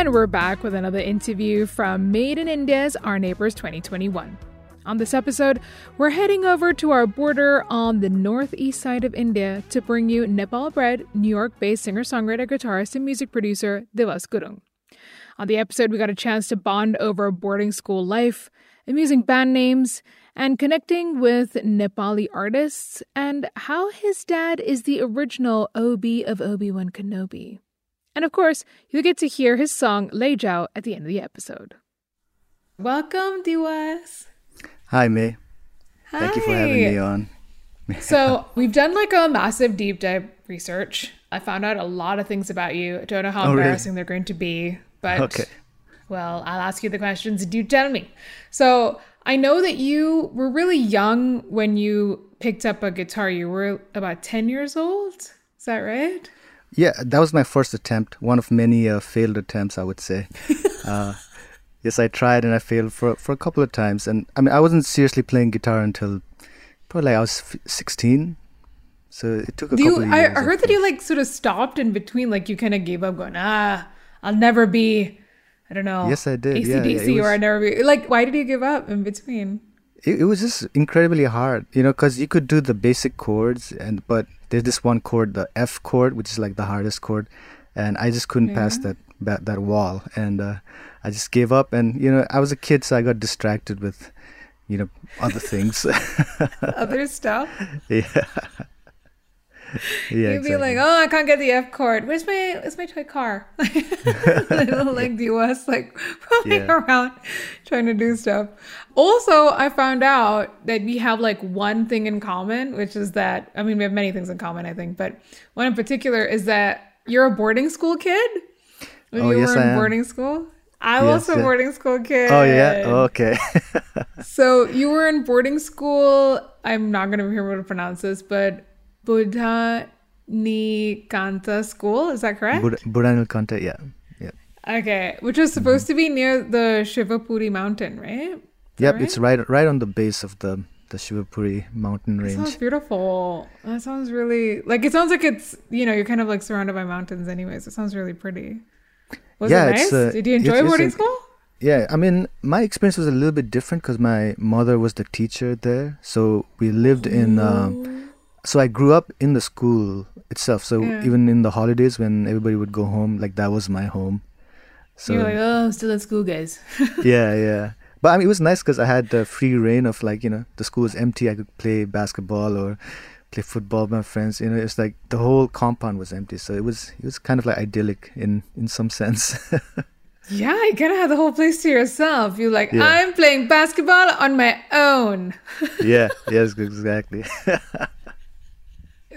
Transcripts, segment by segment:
And we're back with another interview from Made in India's Our Neighbors 2021. On this episode, we're heading over to our border on the northeast side of India to bring you Nepal bred, New York based singer songwriter, guitarist, and music producer Diwas Gurung. On the episode, we got a chance to bond over boarding school life, amusing band names, and connecting with Nepali artists, and how his dad is the original OB of Obi Wan Kenobi. And of course, you'll get to hear his song Le Jao at the end of the episode. Welcome, Diwas. Hi, May. Hi. Thank you for having me on. so, we've done like a massive deep dive research. I found out a lot of things about you. I don't know how Oh, really? embarrassing they're going to be, but Okay. well, I'll ask you the questions and you tell me. So, I know that you were really young when you picked up a guitar. You were about 10 years old. Is that right? Yeah, that was my first attempt. One of many uh, failed attempts, I would say. uh, yes, I tried and I failed for for a couple of times. And I mean, I wasn't seriously playing guitar until probably I was f- 16. So it took a Do couple you, I years. I heard that you like sort of stopped in between, like you kind of gave up, going, ah, I'll never be, I don't know. Yes, I did. Yeah, yeah, ACDC or was- I never be. Like, why did you give up in between? It, it was just incredibly hard, you know, because you could do the basic chords, and but there's this one chord, the F chord, which is like the hardest chord, and I just couldn't pass that that that wall, and uh, I just gave up. And you know, I was a kid, so I got distracted with, you know, other things. Other stuff. yeah. yeah. You'd be like, oh, I can't get the F chord. Where's my where's my toy car? Little like the US like running Yeah. around trying to do stuff. Also, I found out that we have like one thing in common, which is that I mean we have many things in common, I think, but one in particular is that you're a boarding school kid. When Oh, you yes, were in I am. boarding school. I Yes, was a yeah. boarding school kid. Oh yeah. Oh, okay. So you were in boarding school. I'm not going to be able to pronounce this, but Buddha Nikanta School. Is that correct? Buddha, Buranil Kanta. Yeah. Yeah. okay, which was supposed to be near the Shivapuri mountain, right? Is Yep. right? It's right right on the base of the the Shivapuri mountain That sounds range. beautiful. That sounds really like it sounds like it's you know you're kind of like surrounded by mountains, anyways. It sounds really pretty. Was Yeah, it nice? uh, Did you enjoy it's boarding school? Yeah, I mean, my experience was a little bit different because my mother was the teacher there. So we lived in. Um, so I grew up in the school itself. So Yeah. even in the holidays when everybody would go home, like that was my home. So you're like, oh, still at school, guys. yeah, yeah. But I mean, it was nice because I had the free reign of like you know the school was empty. I could play basketball or play football with my friends. You know, it's like the whole compound was empty. So it was it was kind of like idyllic in in some sense. Yeah, you kind of have the whole place to yourself. You're like, Yeah. I'm playing basketball on my own. yeah. Yes. Exactly.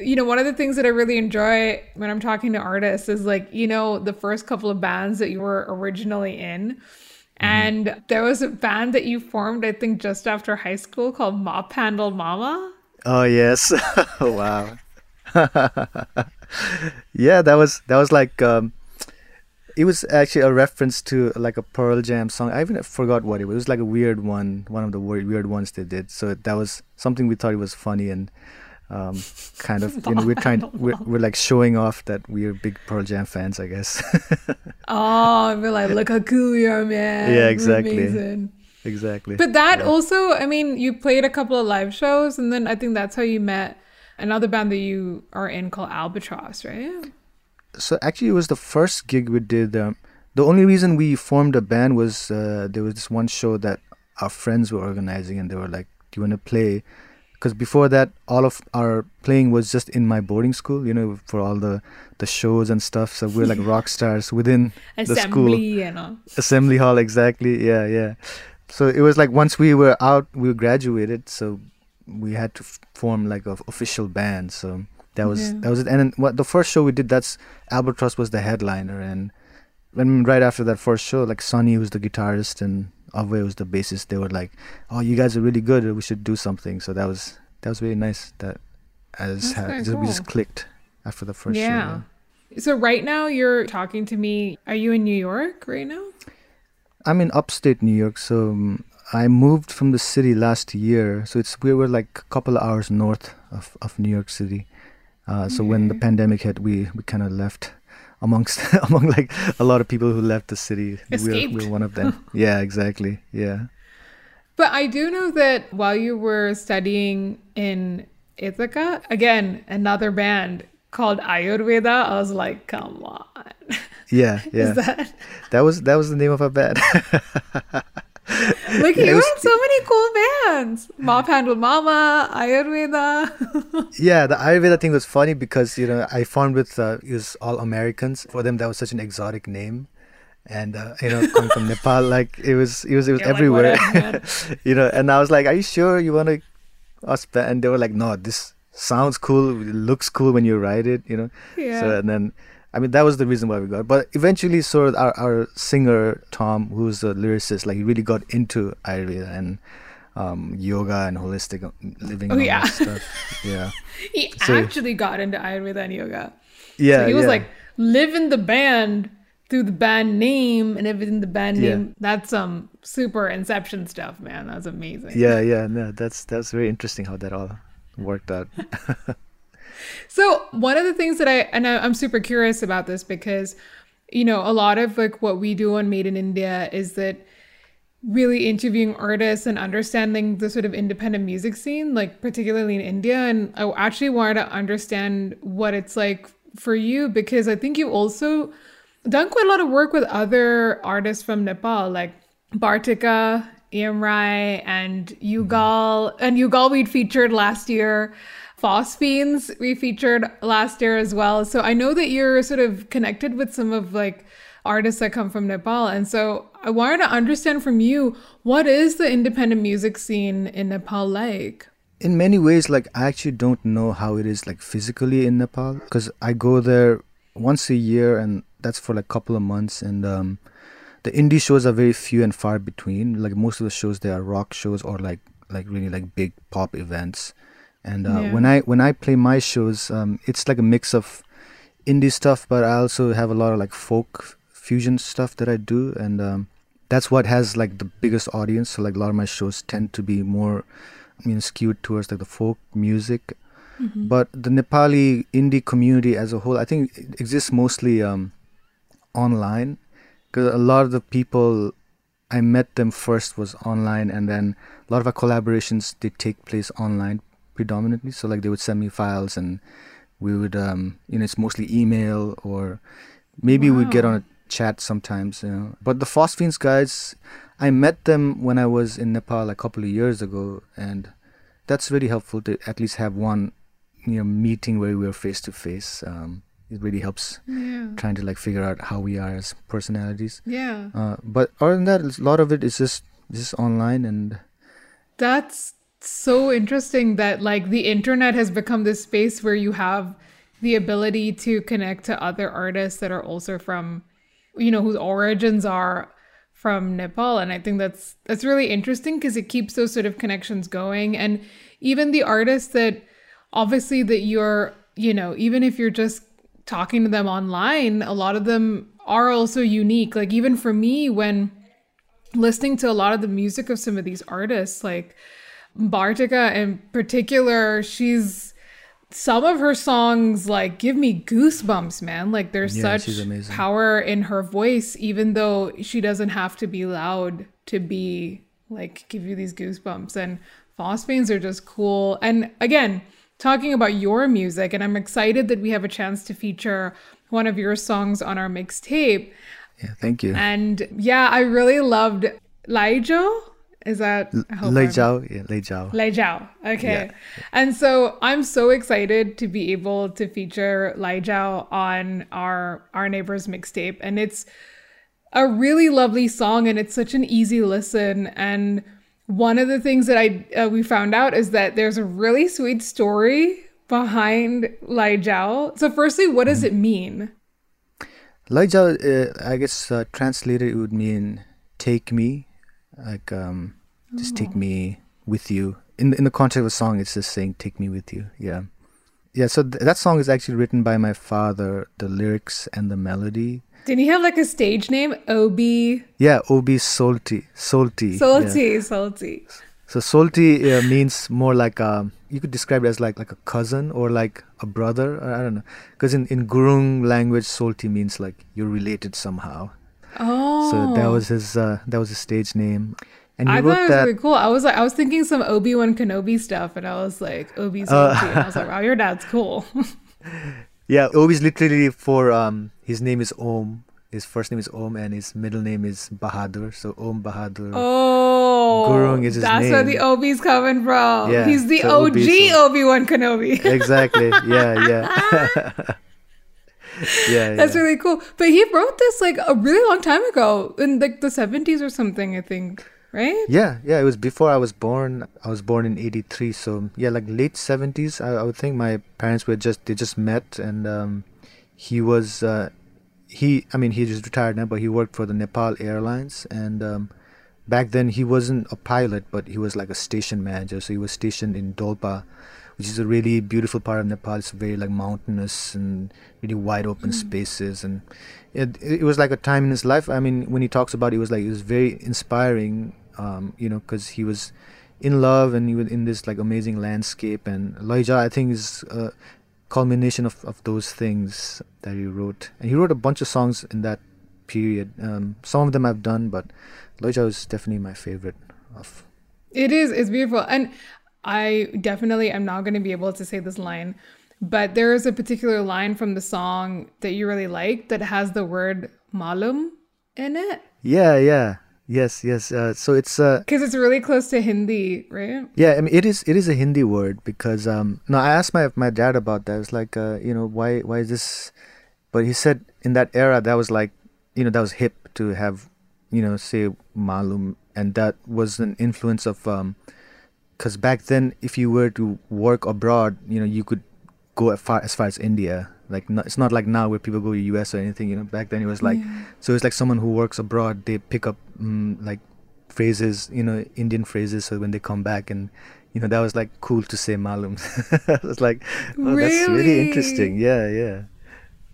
You know, one of the things that I really enjoy when I'm talking to artists is like, you know, the first couple of bands that you were originally in. And there was a band that you formed, I think, just after high school called Mop Handle Mama. Oh yes! wow. yeah, that was that was like um, it was actually a reference to like a Pearl Jam song. I even forgot what it was. It was like a weird one, one of the weird ones they did. So that was something we thought it was funny and um, kind of you know we're trying we're, we're like showing off that we're big Pearl Jam fans, I guess. Oh, we're like, look how cool we are, man. Yeah, exactly. exactly. But that also, I mean, you played a couple of live shows, and then I think that's how you met another band that you are in called Albatross, right? so actually it was the first gig we did um, the only reason we formed a band was uh, there was this one show that our friends were organizing and they were like do you want to play because before that all of our playing was just in my boarding school you know for all the the shows and stuff. So we're like rock stars within the school. Assembly and all. assembly hall exactly. Yeah yeah. So it was like once we were out we graduated so we had to f- form like a official band. So that was Yeah. that was it. And then what the first show we did that's albatross was the headliner. And when right after that first show like sonny was the guitarist and Ave was the bassist they were like oh you guys are really good. We should do something. So that was that was really nice that as ha- just- we just clicked after the first show yeah. So right now you're talking to me. Are you in New York right now? I'm in upstate New York, so um, I moved from the city last year. So it's we were like a couple of hours north of, of New York City. Uh, so when the pandemic hit, we, we kind of left amongst among like a lot of people who left the city. Escaped. We're, we're one of them. yeah, exactly. Yeah. But I do know that while you were studying in Ithaca, again, another band called Ayurveda, I was like, come on. Yeah, yeah. Is that That was that was the name of a band. like Yeah, you was- had so many cool bands. Mop Handle Mama, Ayurveda. yeah, the Ayurveda thing was funny because you know I formed with uh, it was all Americans. For them, that was such an exotic name, and uh, you know, coming from Nepal, like it was it was it was You're like, everywhere. "Whatever, you know, and I was like, "Are you sure you want to us?" And they were like, "No, this sounds cool. It looks cool when you write it." You know. yeah. So and then, I mean, that was the reason why we got. But eventually, sort of our, our singer Tom, who's a lyricist, like he really got into Ayurveda and um, yoga and holistic uh, living. Oh, and yeah. stuff. Yeah, he so- actually got into Ayurveda and yoga. yeah. So he was yeah. like in the band through the band name and everything the band Yeah. name. That's some super inception stuff, man. That's amazing. yeah, yeah. No, that's that's very interesting how that all worked out. So one of the things that I and I, I'm super curious about this because you know a lot of like what we do on Made in India is that really interviewing artists and understanding the sort of independent music scene, like particularly in India. And I actually wanted to understand what it's like for you because I think you also done quite a lot of work with other artists from Nepal, like Bartika, Rai, and Yugal. And Yugal we'd featured last year. Phosphenes we featured last year as well. So I know that you're sort of connected with some of like artists that come from Nepal. And so I wanted to understand from you what is the independent music scene in Nepal like? in many ways like i actually don't know how it is like physically in nepal because i go there once a year and that's for like a couple of months and um the indie shows are very few and far between. Like most of the shows they are rock shows or like like really like big pop events. And uh, Yeah. when i when i play my shows um it's like a mix of indie stuff but i also have a lot of like folk fusion stuff that i do. And um that's what has like the biggest audience. So like a lot of my shows tend to be more I mean, skewed towards like the folk music. But the Nepali indie community as a whole, I think it exists mostly um, online. Because a lot of the people I met them first was online, and then a lot of our collaborations did take place online predominantly. So like they would send me files, and we would, um, you know, it's mostly email or maybe we'd get on a chat sometimes. You know, but the Phosphenes guys, I met them when I was in Nepal a couple of years ago, and that's really helpful to at least have one, you know, meeting where we were face to face. Um, It really helps Yeah. trying to like figure out how we are as personalities. Yeah. Uh, but other than that, a lot of it is just just online and That's so interesting that like the internet has become this space where you have the ability to connect to other artists that are also from you know whose origins are from Nepal and I think that's that's really interesting because it keeps those sort of connections going and even the artists that obviously that you're you know even if you're just talking to them online a lot of them are also unique like even for me when listening to a lot of the music of some of these artists, like Bartika in particular, she's some of her songs like give me goosebumps, man. Like there's Yeah, such power in her voice, even though she doesn't have to be loud to be like give you these goosebumps. And Phosphenes are just cool. And again, talking about your music, and I'm excited that we have a chance to feature one of your songs on our mixtape. yeah, thank you. And yeah, I really loved Laijo. Is that Lei I'm- yeah, Lei Jiao. Lei Jiao. Okay. Yeah. And so I'm so excited to be able to feature Lai Jiao on our our neighbors mixtape. And it's a really lovely song and it's such an easy listen. And one of the things that I uh, we found out is that there's a really sweet story behind Lai Jiao. So firstly, what does it mean? Lei Jiao, uh, I guess uh, translated it would mean take me, like um, just take me with you. In the, in the context of a song, it's just saying take me with you. Yeah, yeah. So th- that song is actually written by my father. The lyrics and the melody. Did he have like a stage name? Obi Yeah, Obi Solti, Solti. yeah. Salty, salty. So Solti uh, means more like a, you could describe it as like like a cousin or like a brother. I don't know, because in in Gurung language, Solti means like you're related somehow. Oh, So that was his uh, that was his stage name, and I thought it was that. really cool. I was like, I was thinking some Obi Wan Kenobi stuff, and I was like, Obi's Uh, and I was like, wow, your dad's cool. Yeah, Obi's literally for um his name is Om. His first name is Om and his middle name is Bahadur. So Om Bahadur. oh, Gurung is his that's where the name. Obi's coming from. Yeah, He's the so OG Obi, so- Obi Wan Kenobi. Exactly. Yeah, yeah. yeah, That's yeah. really cool. But he wrote this like a really long time ago in like the 70s or something, I think, right? Yeah, yeah, it was before I was born. I was born in '83, so yeah, like late '70s. I, I would think my parents were just they just met, and um, he was uh, he. I mean, he just retired now, but he worked for the Nepal Airlines, and um, back then he wasn't a pilot, but he was like a station manager. So he was stationed in Dolpa, which is a really beautiful part of Nepal. It's very like mountainous and really wide open spaces, and it it was like a time in his life. I mean, when he talks about it, it was like it was very inspiring. Um, you know, because he was in love and he was in this like amazing landscape. And Loija, I think, is a culmination of of those things that he wrote. And he wrote a bunch of songs in that period. Um, some of them I've done, but Loija was definitely my favorite. Of It is. It's beautiful. And I definitely am not going to be able to say this line, but there is a particular line from the song that you really like that has the word malum in it yeah, yeah, yes, yes. Uh, so it's uh, because it's really close to Hindi, right? Yeah, I mean it is it is a Hindi word because um no I asked my my dad about that. I was like uh you know why why is this but he said in that era that was like you know that was hip to have you know say malum and that was an influence of um cuz back then if you were to work abroad you know you could go as far as far as India like no, it's not like now where people go to US or anything you know back then it was like so it's like someone who works abroad they pick up mm, like phrases you know indian phrases so when they come back and you know that was like cool to say malum i was like oh, that's really Really? interesting yeah yeah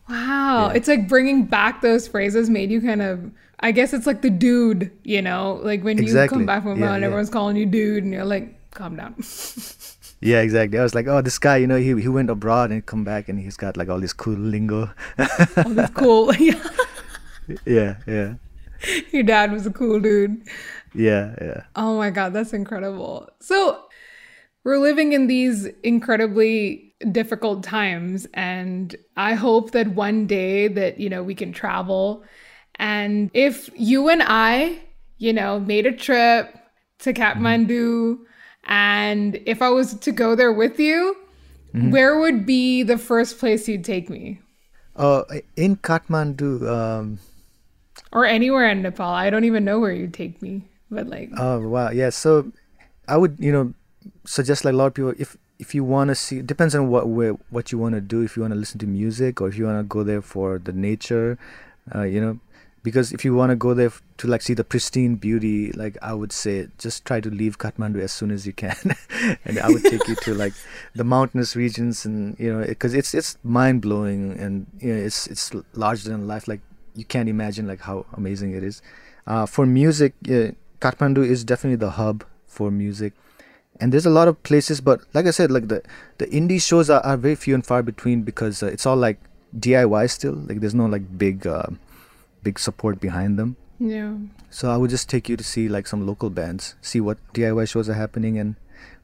Wow. Yeah. It's like bringing back those phrases made you kind of, I guess it's like the dude, you know, like when you come back from abroad Yeah, and yeah. everyone's calling you dude and you're like, calm down. yeah exactly i was like oh this guy you know he, he went abroad and come back and he's got like all this cool lingo oh, that's cool. yeah. yeah yeah Your dad was a cool dude. yeah yeah Oh my God, that's incredible. So we're living in these incredibly difficult times and I hope that one day that, you know, we can travel and if you and I, you know, made a trip to mm-hmm. Kathmandu and if I was to go there with you, where would be the first place you'd take me? uh in kathmandu um Or anywhere in Nepal. I don't even know where you'd take me. But like Oh wow, yeah. So I would, you know, suggest like a lot of people if if you want to see depends on what where, what you want to do. If you want to listen to music or if you want to go there for the nature, uh, you know, because if you want to go there to like see the pristine beauty, like I would say, just try to leave Kathmandu as soon as you can, and I would take you to like the mountainous regions and you know because it's it's mind blowing and you know it's it's larger than life. Like you can't imagine like how amazing it is. Uh, for music, uh, Kathmandu is definitely the hub for music, and there's a lot of places. But like I said, like the the indie shows are, are very few and far between because uh, it's all like DIY still. Like there's no like big uh, big support behind them. yeah. So I would just take you to see like some local bands, see what DIY shows are happening, and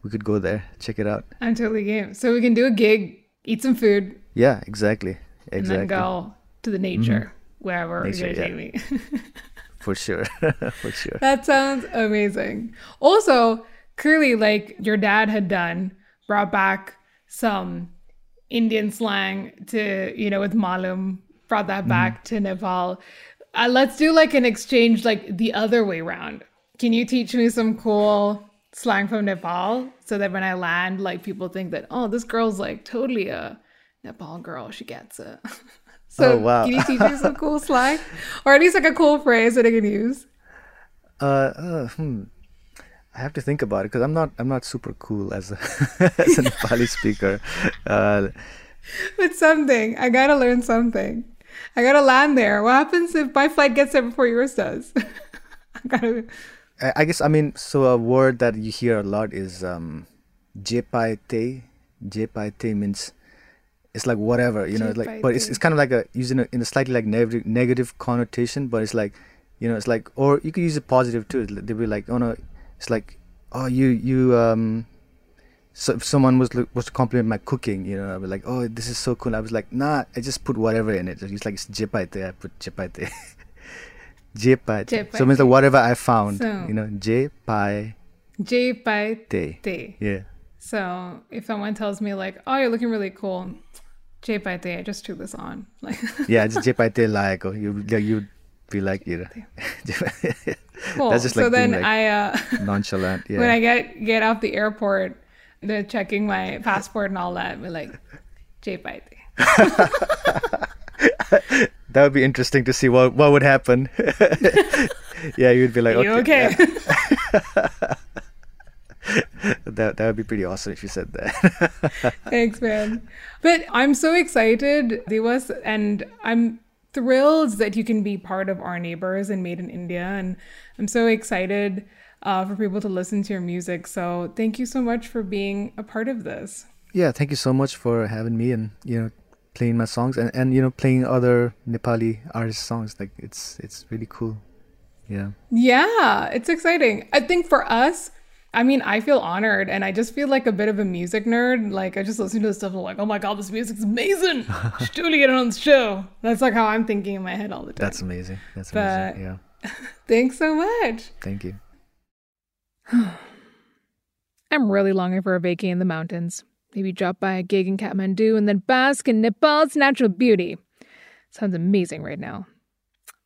we could go there, check it out. I'm totally game. So we can do a gig, eat some food, Yeah, exactly, Exactly. and then go to the nature mm-hmm. wherever Nature, you're gonna yeah. take me. for sure, for sure. that sounds amazing. Also, clearly, like your dad had done, brought back some Indian slang to you know with malum, brought that back to Nepal. Uh, let's do like an exchange, like the other way around. Can you teach me some cool slang from Nepal so that when I land, like people think that oh, this girl's like totally a Nepal girl. She gets it. so Oh, wow. can you teach me some cool slang, or at least like a cool phrase that I can use? Uh, uh hmm. I have to think about it because I'm not I'm not super cool as a as a Nepali speaker. Uh, It's something. I gotta learn something. I gotta land there. What happens if my flight gets there before yours does? I gotta I, guess I mean so a word that you hear a lot is um, jepaite. Jepaite means it's like whatever you know like but it's, it's kind of like a using it in a slightly like negative negative connotation but it's like you know it's like or you could use it positive too they'd be like oh no it's like oh you you um so if someone was was to compliment my cooking you know i'd be like oh this is so cool. I was like nah i just put whatever in it. It's like it's jepaite i put jepaite jepaite so it means like whatever i found so, you know jepai jepaite yeah. So if someone tells me like oh you're looking really cool jepaite i just threw this on. Like yeah it's jepaite like you you be like you know cool. That's just like so then like I uh, nonchalant. Yeah. When I get get off the airport, they're checking my passport and all that. We're like, J that would be interesting to see what what would happen. yeah, you'd be like, okay. okay? Yeah. that that would be pretty awesome if you said that. Thanks, man. But I'm so excited, Diwas, and I'm thrilled that you can be part of our neighbors and Made in India. And I'm so excited uh, for people to listen to your music. So thank you so much for being a part of this. Yeah, thank you so much for having me and you know playing my songs and, and you know playing other Nepali artist songs. Like it's it's really cool. Yeah. Yeah, it's exciting. I think for us, I mean, I feel honored and I just feel like a bit of a music nerd. Like I just listen to this stuff and I'm like, oh my god, this music's amazing. Should totally get it on the show. That's like how I'm thinking in my head all the time. That's amazing. That's but, amazing. Yeah. thanks so much. Thank you. I'm really longing for a vacay in the mountains. Maybe drop by a gig in Kathmandu and then bask in Nepal's natural beauty. Sounds amazing right now.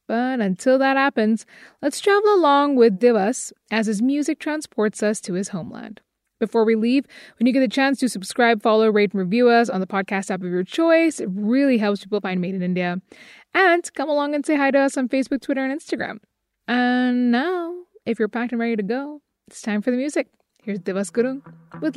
But until that happens, let's travel along with Diwas as his music transports us to his homeland. Before we leave, when you get the chance to subscribe, follow, rate, and review us on the podcast app of your choice, it really helps people find Made in India. And come along and say hi to us on Facebook, Twitter, and Instagram. And now, if you're packed and ready to go, it's time for the music. Here's Diwas Gurung with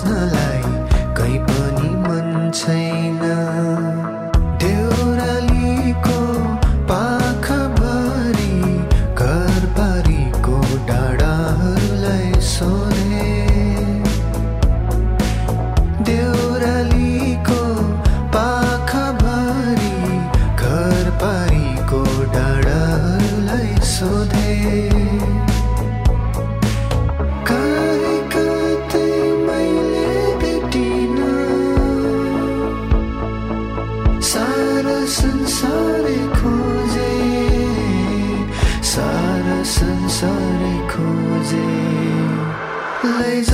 बस्नलाई कहीँ पनि मन छैन। lazy.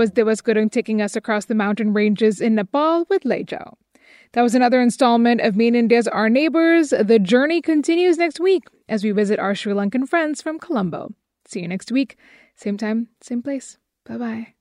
Was Diwas Gurung taking us across the mountain ranges in Nepal with Lejao. That was another installment of Made in India's Our Neighbors. The journey continues next week as we visit our Sri Lankan friends from Colombo. See you next week. Same time, same place. Bye bye.